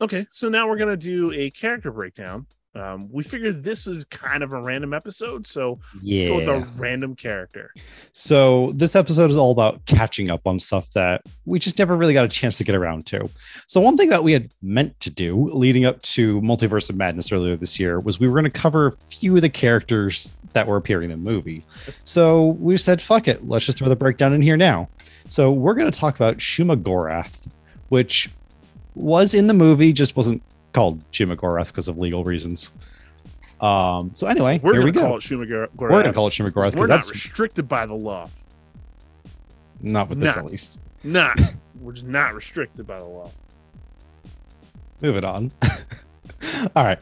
Okay, so now we're gonna do a character breakdown. Um, we figured this was kind of a random episode, so let's go with a random character. So this episode is all about catching up on stuff that we just never really got a chance to get around to. So one thing that we had meant to do leading up to Multiverse of Madness earlier this year was we were going to cover a few of the characters that were appearing in the movie. So we said, fuck it, let's just throw the breakdown in here now. So we're going to talk about Shuma Gorath, which was in the movie, just wasn't called Shuma Gorath because of legal reasons. Um, so anyway, We're here gonna we go. call it Shumagar. we're to call it Shuma Gorath We're because not that's restricted by the law. not with this at least. Not. we're just not restricted by the law. Moving on. All right.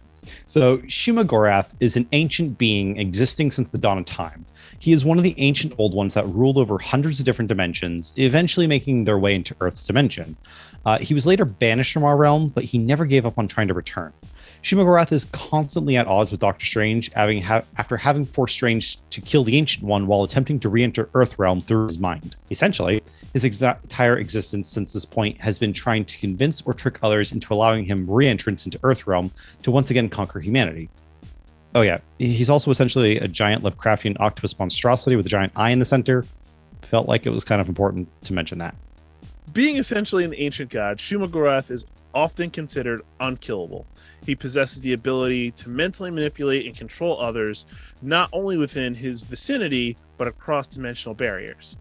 So Shuma Gorath is an ancient being existing since the dawn of time. He is one of the ancient old ones that ruled over hundreds of different dimensions, eventually making their way into Earth's dimension. Uh, he was later banished from our realm, but he never gave up on trying to return. Shuma Gorath is constantly at odds with Doctor Strange, having ha- after having forced Strange to kill the Ancient One while attempting to re-enter Earth realm through his mind. Essentially, his entire existence since this point has been trying to convince or trick others into allowing him re-entrance into Earth realm to once again conquer humanity. Oh yeah, he's also essentially a giant Lovecraftian octopus monstrosity with a giant eye in the center. Felt like it was kind of important to mention that. Being essentially an ancient god, Shumagorath is often considered unkillable. He possesses the ability to mentally manipulate and control others, not only within his vicinity, but across dimensional barriers.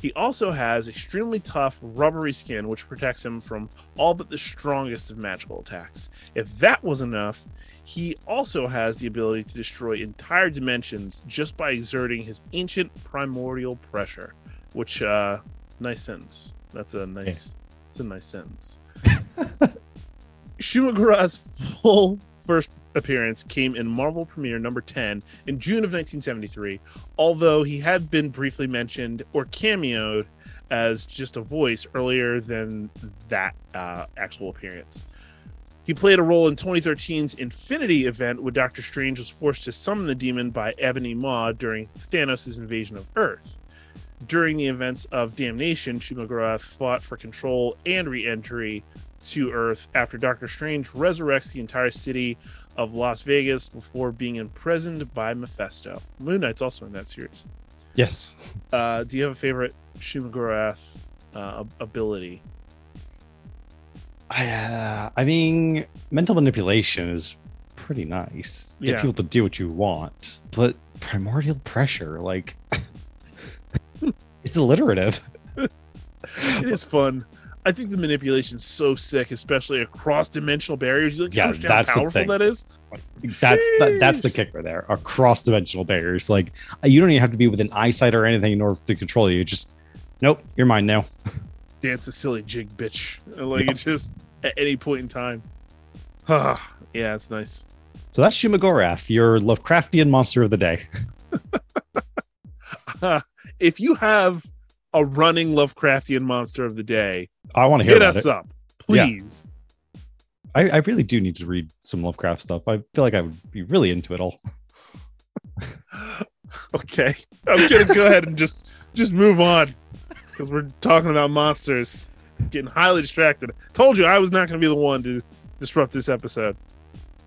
He also has extremely tough, rubbery skin, which protects him from all but the strongest of magical attacks. If that was enough, he also has the ability to destroy entire dimensions just by exerting his ancient primordial pressure, which, uh, nice sentence. That's a nice, it's a nice sentence. Shumagorath's full first appearance came in Marvel Premiere number 10 in June of 1973, although he had been briefly mentioned or cameoed as just a voice earlier than that uh, actual appearance. He played a role in 2013's Infinity event when Doctor Strange was forced to summon the demon by Ebony Maw during Thanos' invasion of Earth. During the events of Damnation, Shumagorath fought for control and re entry to Earth after Doctor Strange resurrects the entire city of Las Vegas before being imprisoned by Mephisto. Moon Knight's also in that series. Yes. Uh, do you have a favorite Shumagorath uh, ability? I, uh, I mean, mental manipulation is pretty nice. Get Yeah. people to do what you want, but primordial pressure, like, it's alliterative. It is fun. I think the manipulation's so sick, especially across dimensional barriers. You like, Yeah, understand that's how the powerful thing. that is? That's that, that's the kicker there. Across dimensional barriers, like you don't even have to be within eyesight or anything in order to control you. Just nope, you're mine now. Dance a silly jig, bitch. Like Yep. it's just at any point in time. yeah, it's nice. So that's Shumagorath, your Lovecraftian monster of the day. If you have a running Lovecraftian monster of the day, I want to hear hit us it. up, Yeah. please. I, I really do need to read some Lovecraft stuff. I feel like I would be really into it all. Okay, I'm gonna go ahead and just just move on because we're talking about monsters. Getting highly distracted. Told you I was not gonna be the one to disrupt this episode.